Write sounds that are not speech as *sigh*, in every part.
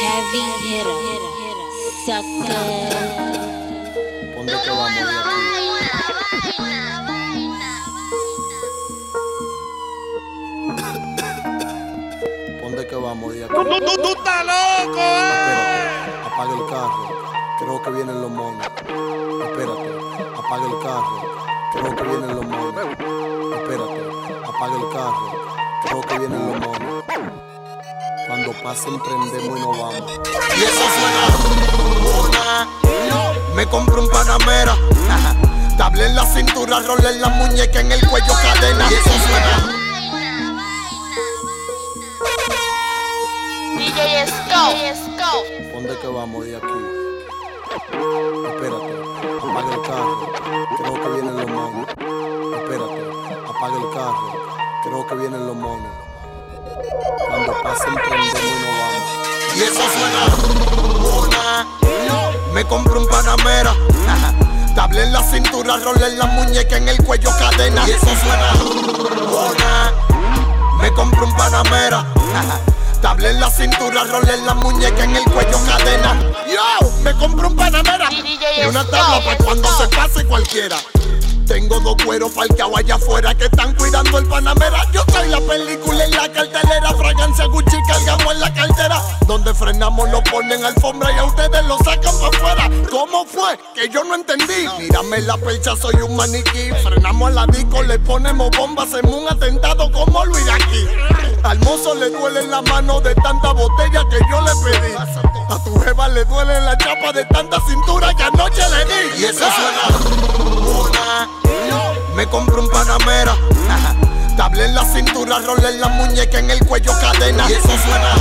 Heavy hitter, sucker. ¿Dónde que vamos de aquí? ¿Dónde que vamos de aquí? ¡Tú, tú, tú estás loco! Espérate, apaga el carro. Creo que vienen los monos. Espérate, apaga el carro. Creo que vienen los monos. Espérate, apaga el carro. Creo que vienen los monos. Cuando pasen prendemos y nos vamos. Y eso suena. Me compro un Panamera. *laughs* Table en la cintura, rol en la muñeca, en el cuello cadena. Y eso suena. DJ Scope. ¿Dónde que vamos de aquí? Espérate, apaga el carro. Creo que vienen los monos. Espérate, apaga el carro. Creo que vienen los monos. Cuando pasen prendemos y nos vamos. Y eso suena. Me compro un Panamera. *laughs* Table en la cintura, rol en la muñeca, en el cuello cadena. Y eso suena. Me compro un Panamera. *laughs* Table en la cintura, rol en la muñeca, en el cuello cadena. Yo, me compro un Panamera. Y una tabla para cuando se pase cualquiera. Tengo dos cueros parqueados allá afuera que están cuidando el Panamera. Yo soy la película en la cartelera. Fragancia Gucci cargamos en la cartera. Donde frenamos lo ponen alfombra y a ustedes lo sacan para afuera. ¿Cómo fue? Que yo no entendí. Mírame la percha, soy un maniquí. Frenamos a la disco, le ponemos bombas. Hacemos un atentado como lo aquí. Al mozo le duele la mano de tanta botella que yo le pedí. A tu jeva le duele la chapa de tanta cintura que anoche le di. Y eso suena una. Me compro un Panamera. *laughs* Table en la cintura, rol en la muñeca, en el cuello cadena. Y eso suena.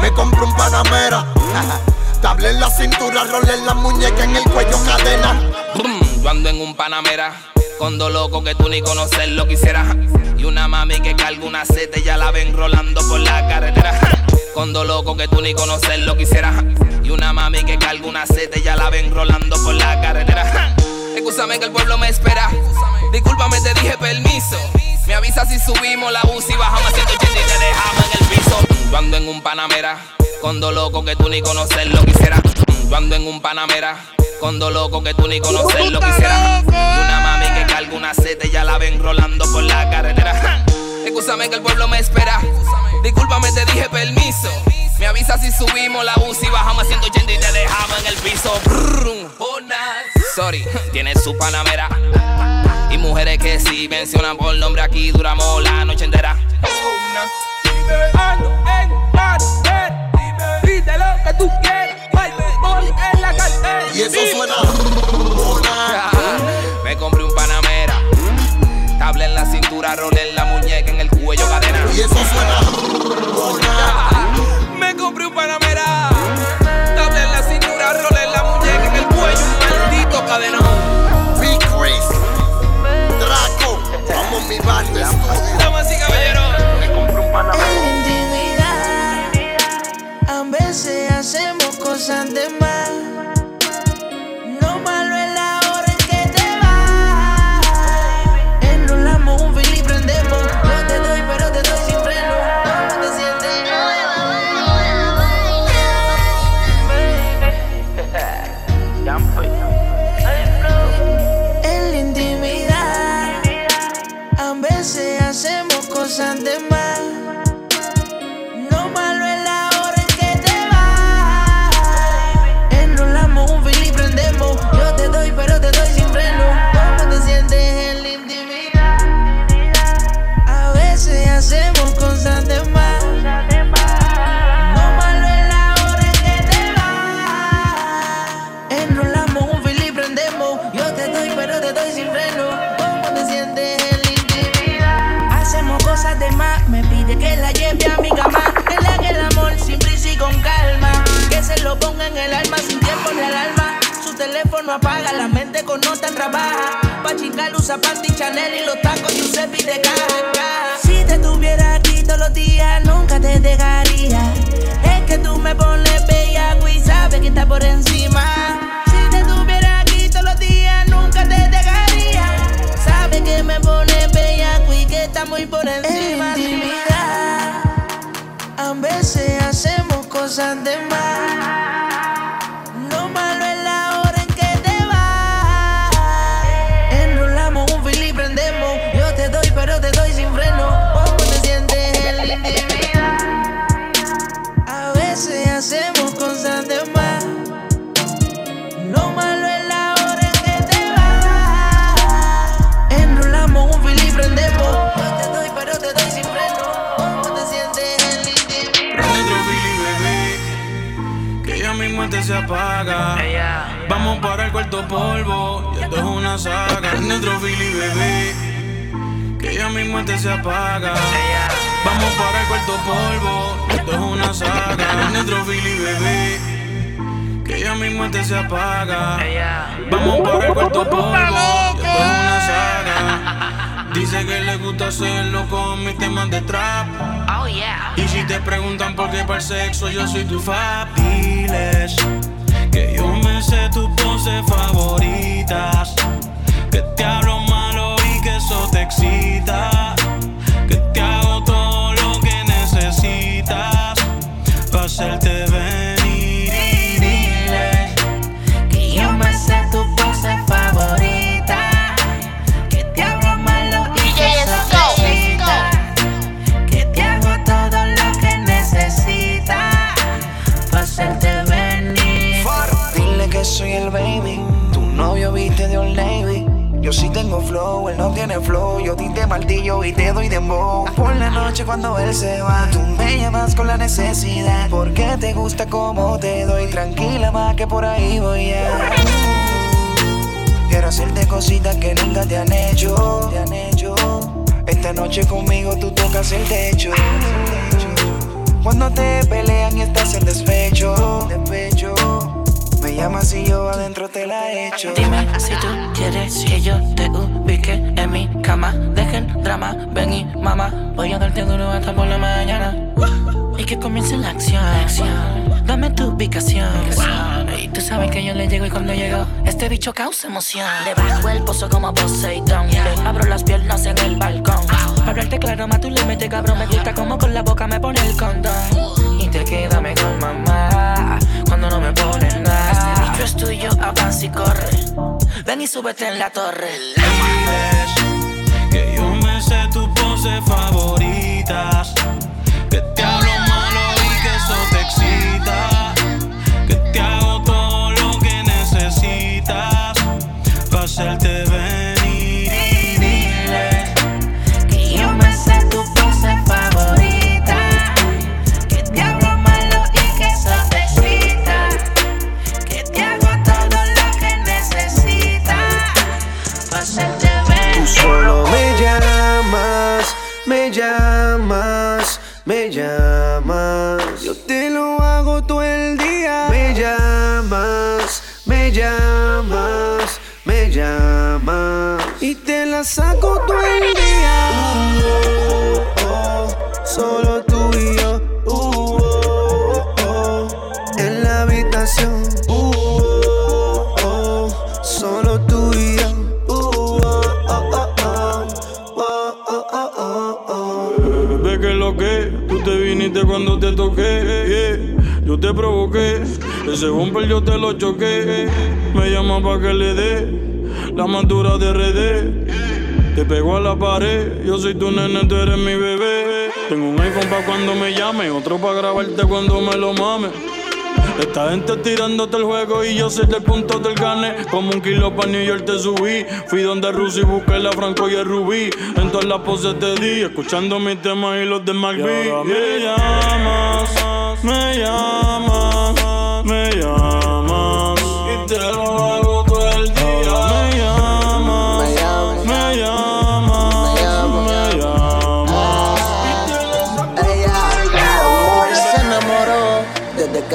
Me compro un Panamera. *laughs* Table en la cintura, rol en la muñeca, en el cuello cadena. *laughs* Yo ando en un Panamera. Con dos que tú ni conocer lo quisieras. Y una mami que carga una sete, ya la ven rolando por la carretera. Con dos que tú ni conocer lo quisieras. Y una mami que carga una sete, ya la ven rolando por la carretera. Escúchame que el pueblo me espera. Discúlpame, te dije permiso. Me avisa si subimos la bus y bajamos a 180 y te dejamos en el piso. Yo ando en un Panamera. Con dos locos que tú ni conocer lo quisieras. Yo ando en un Panamera. Con dos locos que tú ni conocer lo quisieras. Y una mami que carga una sete, ya la ven rolando por la carretera. *laughs* Escúchame que el pueblo me espera. Discúlpame, te dije permiso. Me avisa si subimos la bus y bajamos a 180 y te dejamos en el piso. Sorry, tiene su panamera. Y mujeres que sí mencionan por nombre aquí duramos la noche entera. Ando en. Pide lo que tú quieras. Voy en la cartera. Y eso suena. Me compré un panamera. Tabla en la cintura, rol en la muñeca, en el cuello cadena. Y eso suena Vamos Vamos para el cuarto polvo, y esto es una saga. Dentro Billy bebé, que ya mismo este se apaga. Vamos para el cuarto polvo, y esto es una saga. Dentro Billy bebé, que ya mismo este se apaga. Vamos para el cuarto polvo, y esto es una saga. Dice que le gusta hacerlo con mis temas de trap. Oh yeah. Y si te preguntan por qué para el sexo yo soy tu fab Diles que yo me sé tus poses favoritas. Que te hablo malo y que eso te excita. Que te hago todo lo que necesitas Para hacerte venir soy el baby. Tu novio viste de Old Navy. Yo sí tengo flow, él no tiene flow. Yo tinte martillo y te doy dembow. Por la noche cuando él se va, tú me llamas con la necesidad. Porque te gusta como te doy. Tranquila más que por ahí voy a. Quiero hacerte cositas que nunca te han hecho. Te han hecho. Esta noche conmigo tú tocas el techo. Cuando te pelean y estás en despecho, despecho. Llamas y yo adentro te la echo. Dime si tú quieres que yo te ubique en mi cama. Deja el drama, ven y mamá. Voy a darte duro hasta por la mañana. Y que comience la acción. Dame tu ubicación. Y tú sabes que yo le llego y cuando llego, este bicho causa emoción. Le bajo el pozo como Poseidón. Le abro las piernas en el balcón. Para hablarte claro, más tú le metes cabrón. Me gusta como con la boca me pone el condón. Y te queda mejor, Bicho es tuyo, avanza y corre. Ven y súbete en la torre. Diles que yo me sé tus poses favoritas. Me llamas. Yo te lo hago todo el día. Me llamas, me llamas, me llamas. Y te la saco todo el día. Te toqué. Yo te provoqué, ese bumper yo te lo choqué. Me llama pa' que le dé la más dura de RD. Te pego a la pared, yo soy tu nene, tú eres mi bebé. Tengo un iPhone pa' cuando me llame, otro pa' grabarte cuando me lo mame. Esta gente tirándote el juego y yo soy del punto del gane. Como un kilo pa' New York te subí. Fui donde Rusi busqué la Franco y el Rubí. En todas las poses te di, escuchando mis temas y los de Malví. Me llamas, me llamas, me llamas.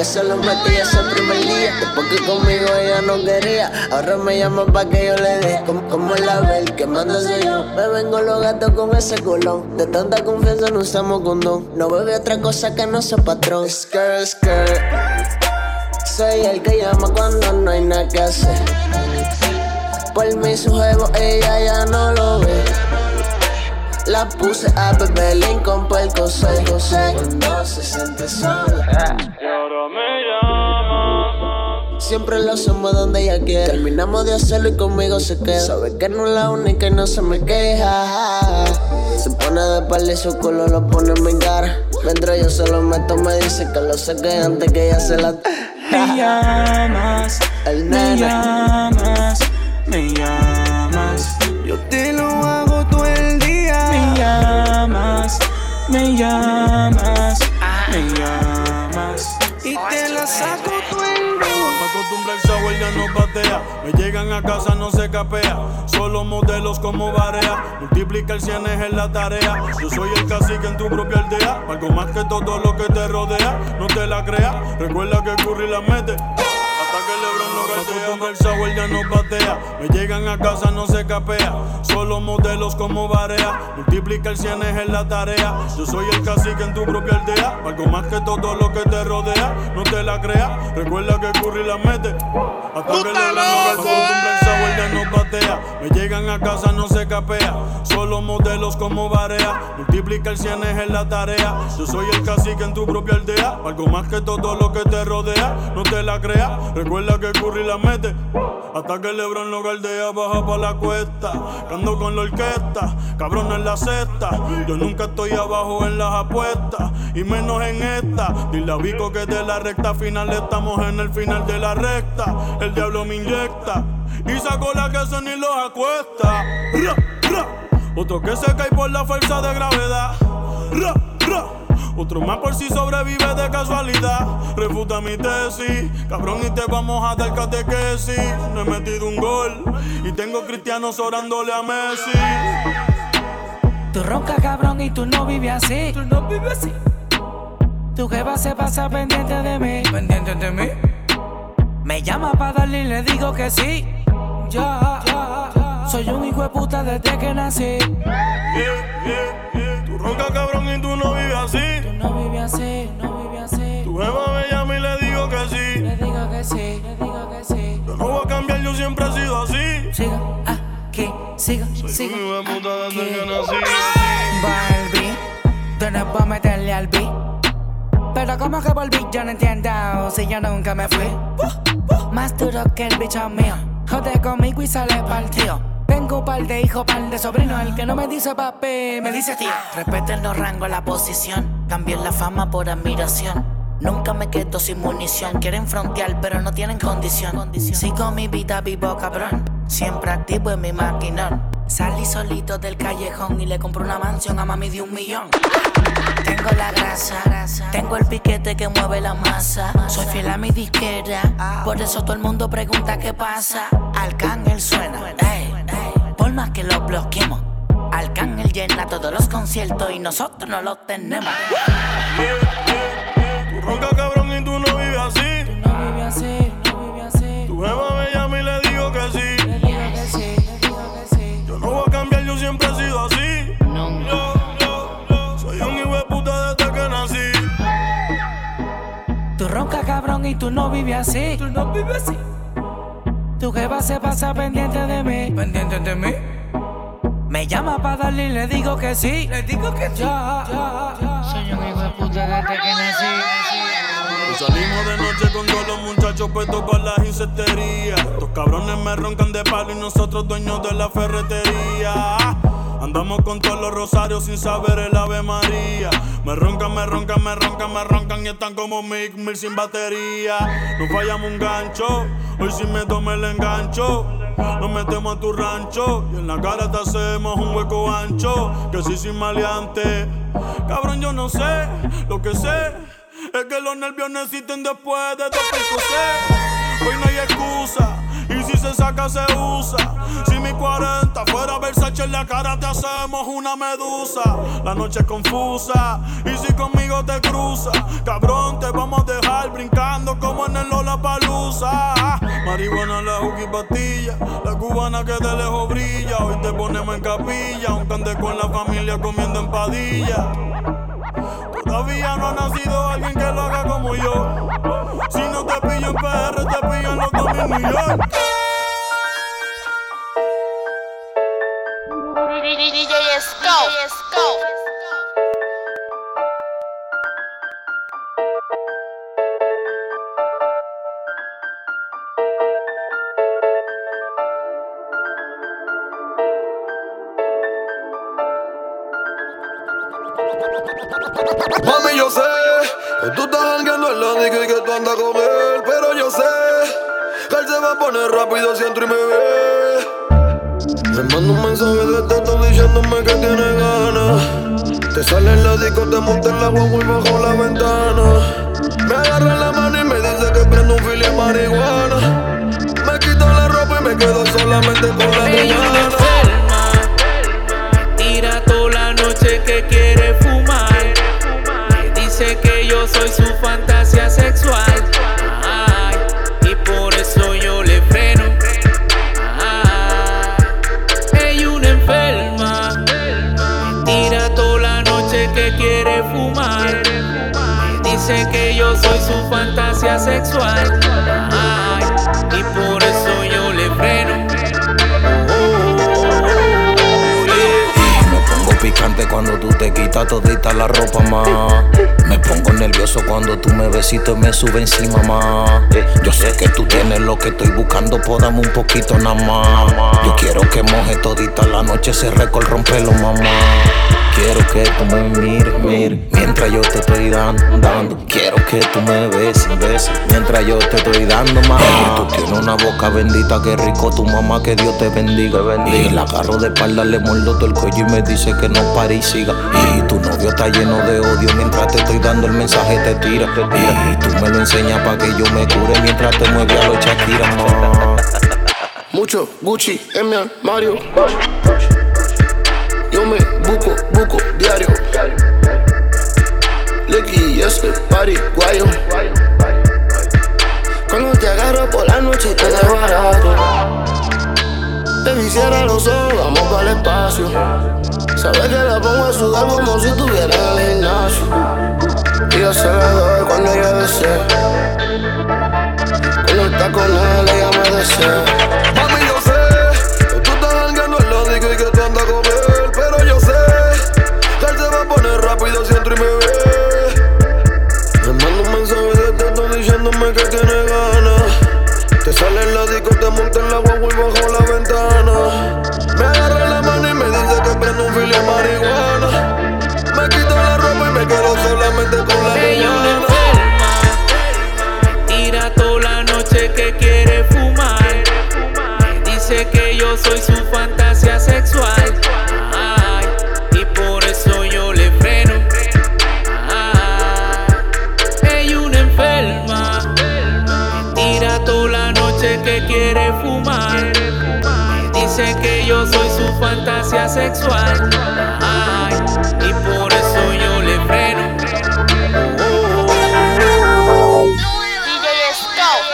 Que se lo metí ese primer día. Después que conmigo ella no quería, ahora me llama pa' que yo le dé. Como, como la ver, que mándase yo. Me vengo los gatos con ese colón. De tanta confianza no usamos condón. No bebe otra cosa que no sea patrón. Skirt, skirt. Soy el que llama cuando no hay nada que hacer. Por mí su juego ella ya no lo ve. La puse a beber Lincoln por el coser. Cuando se siente sola. Ahora me llamas. Siempre lo hacemos donde ella quiere. Terminamos de hacerlo y conmigo se queda. Sabe que no es la única y no se me queja. Se pone de pala y su culo lo pone en mi cara. Mientras yo se lo meto, me dice que lo saque antes que ella se la. *laughs* Me llamas, El me nene. llamas, me llamas, Yo te lo hago todo el día. me llamas, me llamas, saco el acostumbra el sour ya no patea. Me llegan a casa, no se capea. Solo modelos como Barea. Multiplica el cienes en la tarea. Yo soy el cacique en tu propia aldea. Algo más que todo lo que te rodea. No te la creas. Recuerda que Curry la mete. Hasta que Lebron no gatea. el sour ya no patea. Me llegan a casa, no se capea. Solo modelos como Barea. Multiplica el cienes en la tarea. Yo soy el cacique en tu propia aldea. Algo más que todo lo que te rodea. No te la creas. Recuerda que Curry la mete. Hasta que Lebron no no patea. Me llegan a casa, no se capea. Solo modelos como Barea. Multiplica el cienes en la tarea. Yo soy el cacique en tu propia aldea. Algo más que todo lo que te rodea. No te la creas. Recuerda que Curry la mete. Hasta que Lebron lo galdea, baja pa' la cuesta. Cando con la orquesta, cabrón en la cesta. Yo nunca estoy abajo en las apuestas, y menos en esta. Dile a Vico que de la recta final estamos en el final de la recta. El diablo me inyecta y saco la que son y los acuesta. Ra, ra. Otro que se cae por la fuerza de gravedad. Ra, ra. Otro más por si sobrevive de casualidad. Refuta mi tesis, cabrón, y te vamos a dar catequesis. No he metido un gol y tengo cristianos orándole a Messi. Tú ronca cabrón y tú no vives así. Tú no vives así. Tu jeva se pasa pendiente de mí. Pendiente de mí. Me llama para darle y le digo que sí. Ya, ya. Soy un hijo de puta desde que nací. Yeah, yeah, yeah. Tú ronca cabrón y tú no vives así. Tú no vives así, no vives así. Tu jeva me llama y le digo que sí. Le digo que sí, le digo que sí. Yo no voy a cambiar, yo siempre he sido así. Siga aquí, siga, Soy siga. un hijo de puta desde que nací. Barbie, tú no puedes meterle al beat. Pero como que volví, yo no entiendo si yo nunca me fui. Más duro que el bicho mío. Jode conmigo y sale partido. Tengo un par de hijos, par de sobrinos. El que no me dice papi, me dice tío. Respeten los rangos, la posición. Cambien la fama por admiración. Nunca me quedo sin munición. Quieren frontear, pero no tienen condición. Sigo mi vida vivo, cabrón. Siempre activo en mi maquinón. Salí solito del callejón y le compré una mansión a mami de un millón. Tengo la grasa, tengo el piquete que mueve la masa. Soy fiel a mi disquera, por eso todo el mundo pregunta qué pasa. Arcángel suena, ey, por más que lo bloqueemos. Arcángel llena todos los conciertos y nosotros no los tenemos. No vives así. Tú no vives así. Tu jeva se pasa pendiente de mí. Pendiente de mí. Me llama para darle y le digo que sí. Le digo que sí. Ya, ya, ya. Soy un hijo de puta desde que nací. Salimos de noche con todos los muchachos puestos para las insecterías. Estos cabrones me roncan de palo y nosotros dueños de la ferretería. Andamos con todos los rosarios sin saber el Ave María. Me roncan, me roncan, me roncan, me roncan y están como Mick Mill sin batería. No fallamos un gancho, hoy si me tomo el engancho. Nos metemos a tu rancho y en la cara te hacemos un hueco ancho. Que si sin maleante, cabrón, yo no sé, lo que sé es que los nervios no existen después de percocet. Hoy no hay excusa. Y si se saca, se usa. Si mi 40 fuera Versace en la cara, te hacemos una medusa. La noche es confusa. Y si conmigo te cruza, cabrón, te vamos a dejar brincando como en el Lola Palusa. Marihuana, la juca pastilla. La cubana que de lejos brilla. Hoy te ponemos en capilla. Aunque ande con la familia comiendo empadilla. Todavía no ha nacido alguien que lo haga como yo. Si no te pillo en PR, te pillan los Mami, yo sé que tú estás jangueando en la disco y que tú andas con él. Pero yo sé me pone rápido si entro y me ve. Me manda un mensaje de texto diciéndome que tiene ganas. Te sale en la disco, te monta en la guagua y bajo la ventana. Me agarra la mano y me dice que prendo un fili de marihuana. Me quito la ropa y me quedo solamente con la mañana. que quiere fumar. Dice que yo soy su fantasía. Sexual. Ay, y por picante cuando tú te quitas todita la ropa más. Me pongo nervioso cuando tú me besitos y me sube encima más. Yo sé que tú tienes lo que estoy buscando, podame un poquito nada más. Yo quiero que moje todita la noche, se recol rompelo mamá. Quiero que tú me mires, mires, mientras yo te estoy dando, dando. Quiero que tú me beses, beses, mientras yo te estoy dando más. tú tienes una boca bendita, que rico tu mamá, que Dios te bendiga, bendiga. Y la agarro de espalda, le muerdo todo el cuello y me dice que no y tu novio está lleno de odio, mientras te estoy dando el mensaje te tira, te tira. Y tú me lo enseñas para que yo me cure, mientras te mueve a los Shakira. Mucho Gucci en mi armario. Yo me buco, buco diario. Lecky, ese party guayo. Cuando te agarro por la noche te de barato. Te cierra los ojos, vamos para el espacio. Sabes que la pongo a sudar como si estuviera en el gimnasio. Y yo se la doy cuando ella desee. Cuando está con él, ella me desea. Mami, yo sé que tú estás jangueando en la y que tú andas con él, pero yo sé que él se va a poner rápido si entro y me ve. Me manda un mensaje de texto diciéndome que tiene ganas. Te sale en la te monta en la guagua y bajo la ventana. Marihuana. Me quito la ropa y me quedo solamente con la Ella una enferma, tira toda la noche que quiere fumar. Dice que yo soy su fantasía sexual. Ay, y por eso yo le freno. Ay, ella una enferma, tira toda la noche que quiere fumar. Dice que yo fantasía sexual. Ay, y por eso yo le freno. DJ Scout.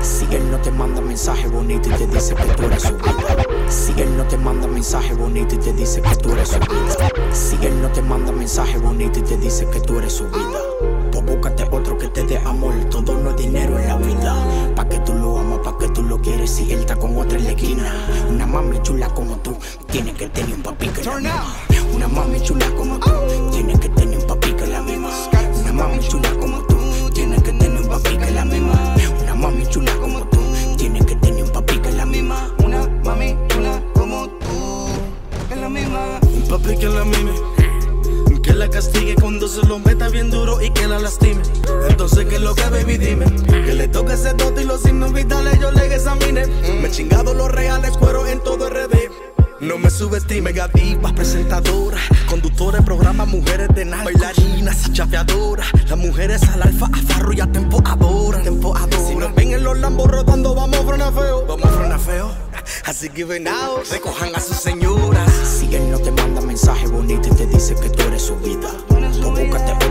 Si él no te manda mensaje bonito y te dice que tú eres su vida. Si él no te manda mensaje bonito y te dice que tú eres su vida. Si él no te manda mensaje bonito y te dice que tú eres su vida. Otro que te dé amor, todo no es dinero en la vida. Pa' que tú lo amas, pa' que tú lo quieres. Si él está con otra en la esquina. Una mami chula como tú, tiene que tener un papi que la misma. Una mami chula como tú, tiene que tener un papi que la misma. Una mami chula como tú, tiene que tener un papi que la misma. Una mami chula como tú, tiene que tener un papi que la misma. Una mami chula como tú, que la misma. Un papi que la mime. Que la castigue cuando se lo meta bien duro y que la lastime. Entonces, ¿qué es lo que, baby? Dime. Que le toque ese dote y los signos vitales yo le examine. Me he chingado los reales, cuero en todo RD. No me subestime, divas, presentadoras, conductores, programas, mujeres de nada, bailarinas y chapeadoras. Las mujeres al alfa, a farro y a tempo adora, tempo. Si nos ven en los lambos rodando, vamos a frenar feo, vamos a frenar feo. Así que venados, recojan a sus señoras. Si él no te manda mensaje bonito y te dice que tú eres su vida. Pues búscate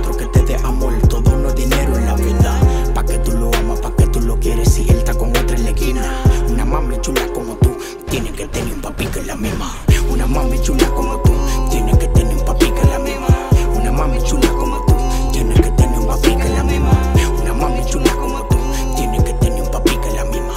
la misma. Una mami chula como tú, tiene que tener un papi que es la misma. Una mami chula como tú, tiene que tener un papi que es la misma. Una mami chula como tú, tiene que tener un papi que es la misma.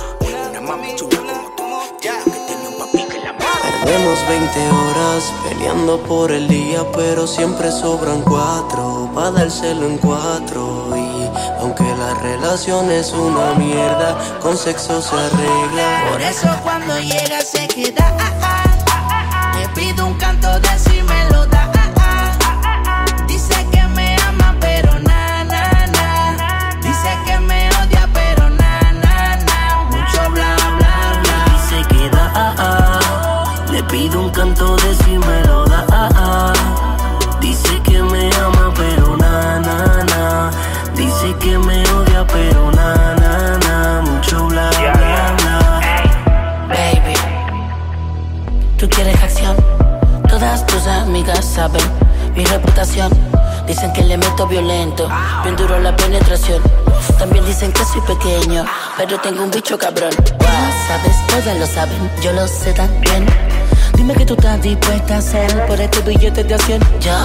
Una mami chula como tú, tiene que tener un papi que es la misma. Perdemos 20 horas peleando por el día, pero siempre sobran cuatro para dárselo en cuatro. Y aunque la relación es una mierda, con sexo se arregla. Por eso cuando llega se queda. ah, ah. Canto de saben mi reputación. Dicen que le meto violento, bien duro la penetración. También dicen que soy pequeño, pero tengo un bicho cabrón. Sabes, todas lo saben, yo lo sé también. Dime que tú estás dispuesta a hacer por este billete de acción. Ya,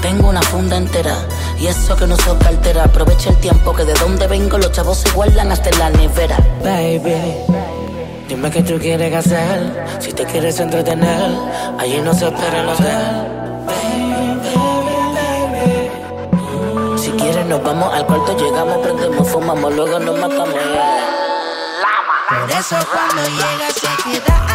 tengo una funda entera y eso que no soy cartera. Aprovecha el tiempo que de donde vengo los chavos se guardan hasta en la nevera. Baby. Dime qué tú quieres hacer, si te quieres entretener, allí no se espera el hotel. Quieres nos vamos al cuarto, llegamos, prendemos, fumamos, luego nos matamos. Por eso cuando llega se queda.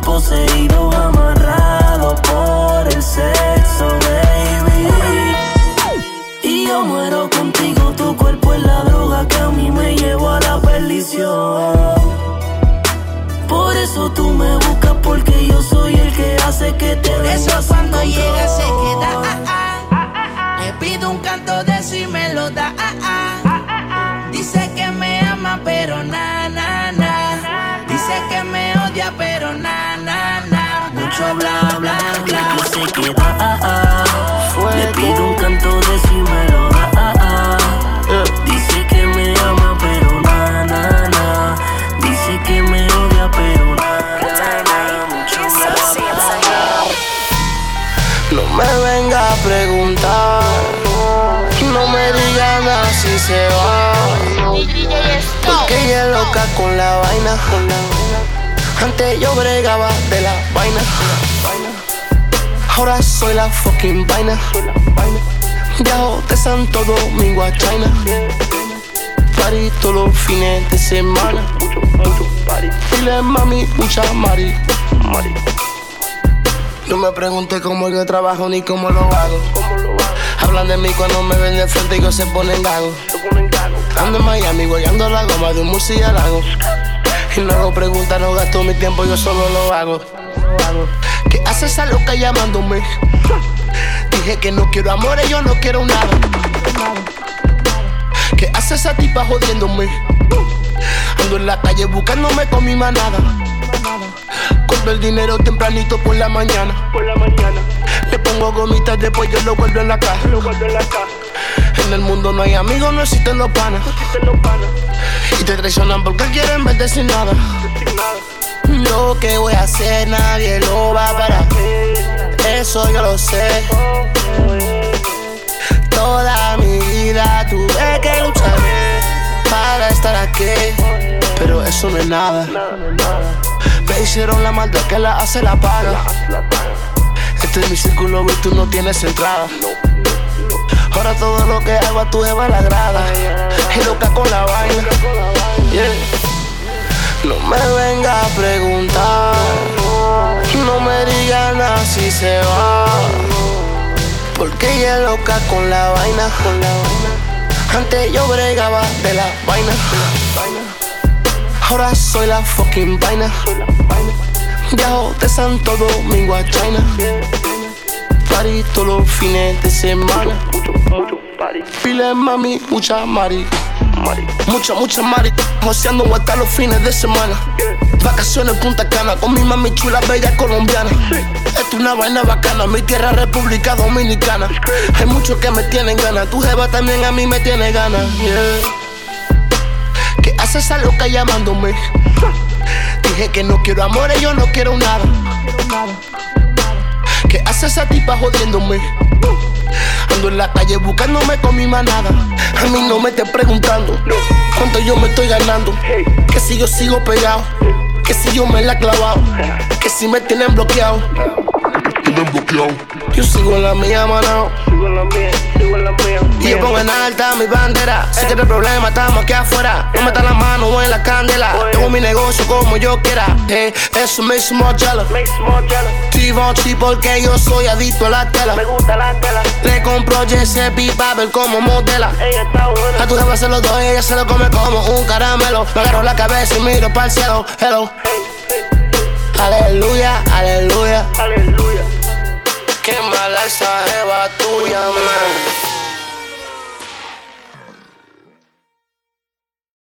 Poseídos, amarrados por el sexo, baby. Y yo muero contigo, tu cuerpo es la droga que a mí me llevó a la perdición. Por eso tú me buscas, porque yo soy el que hace que te Por eso cuando llega se queda. ah, ah. Le pido un canto de si me lo da. ah, ah. Dice que me ama, pero na, na, na. Dice que me bla, bla, bla. que se queda. ah, ah. Le pido un canto de si me lo da. ah, ah. Dice que me ama, pero na, na, na. Dice que me odia, pero na, na, na. Mucho bla, bla, bla. No me venga a preguntar, no me diga nada si se va. Porque ella es loca con la vaina. Antes yo bregaba de la vaina. Ahora soy la fucking vaina. Viajo de Santo Domingo a China. Party todos los fines de semana. Dile mami, mucha mari. No me pregunte cómo yo trabajo ni cómo lo hago. Hablan de mí cuando me ven de frente y que se ponen gago. Ando en Miami guayando la goma de un murciélago. Y no hago preguntas, no gasto mi tiempo, yo solo lo hago. ¿Qué hace esa loca llamándome? Dije que no quiero amores, yo no quiero nada. ¿Qué hace esa tipa jodiéndome? Ando en la calle buscándome con mi manada. Compro el dinero tempranito por la mañana. Por la mañana. Le pongo gomitas, después yo lo guardo en la caja. Lo guardo en la caja. En el mundo no hay amigos, no existen los panas. Y te traicionan porque quieren verte sin nada. Lo que voy a hacer nadie lo va a parar. Eso yo lo sé. Toda mi vida tuve que luchar para estar aquí. Pero eso no es nada. Me hicieron la maldad que la hace la paga. Este es mi círculo y tú no tienes entrada. Ahora todo lo que hago a tu jeva la agrada. Y loca con la vaina. No me venga a preguntar. No me diga nada si se va. Porque ella es loca con la vaina. Antes yo bregaba de la vaina. Ahora soy la fucking vaina. Viajo de Santo Domingo a China. Party todos los fines de semana. Pile mami, mucha mari. Mucha, mucha mari. Joseando hasta los fines de semana. Vacaciones en Punta Cana con mi mami chula, bella colombiana. Esto es una vaina bacana, mi tierra República Dominicana. Hay muchos que me tienen ganas, tu jeva también a mí me tiene ganas. Yeah. ¿Qué hace esa loca llamándome? Dije que no quiero amores, yo no quiero nada. ¿Qué hace esa tipa jodiéndome? Ando en la calle buscándome con mi manada. A mí no me estés preguntando cuánto yo me estoy ganando. Que si yo sigo pegado, que si yo me la he clavado, que si me tienen bloqueado. Tienen bloqueado. Yo sigo en la mía, mano. Sigo en la mía, sigo en la mía. Y yo pongo en alta mi bandera. No hay problema, estamos aquí afuera. No metan la mano en la candela. Tengo mi negocio como yo quiera. Hey, eso me hizo more jealous. Givenchy porque yo soy adicto a la tela. Me gusta la tela. Le compro Giuseppe Babel como modela. A tu jefa se lo doy, ella se lo come como un caramelo. Me agarro la cabeza y miro para el cielo. Hello. Aleluya, aleluya. Aleluya. Qué mala esa jeva tuya, man.